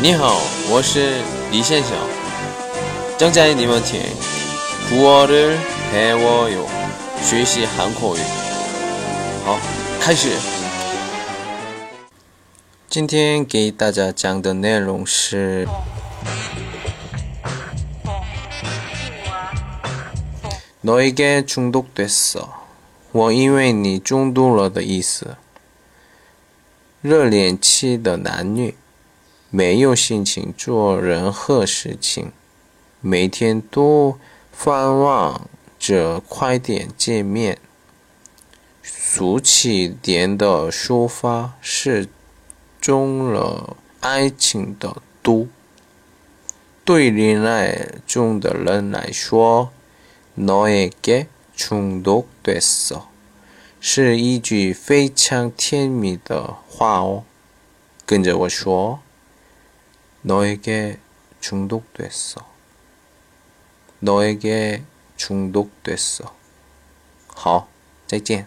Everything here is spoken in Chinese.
你好，我是李先生。正在你们听古어를배워요学习韩国语。好，开始。今天给大家讲的内容是너에게중독됐어我因为你中毒了的意思。热恋期的男女 没有心情做任何事情，每天都盼望着快点见面。俗气点的说法是中了爱情的毒。对恋爱中的人来说，너에게중독됐어是一句非常甜蜜的话哦。跟着我说。 너에게 중독됐어. 너에게 중독됐어. 好，再见。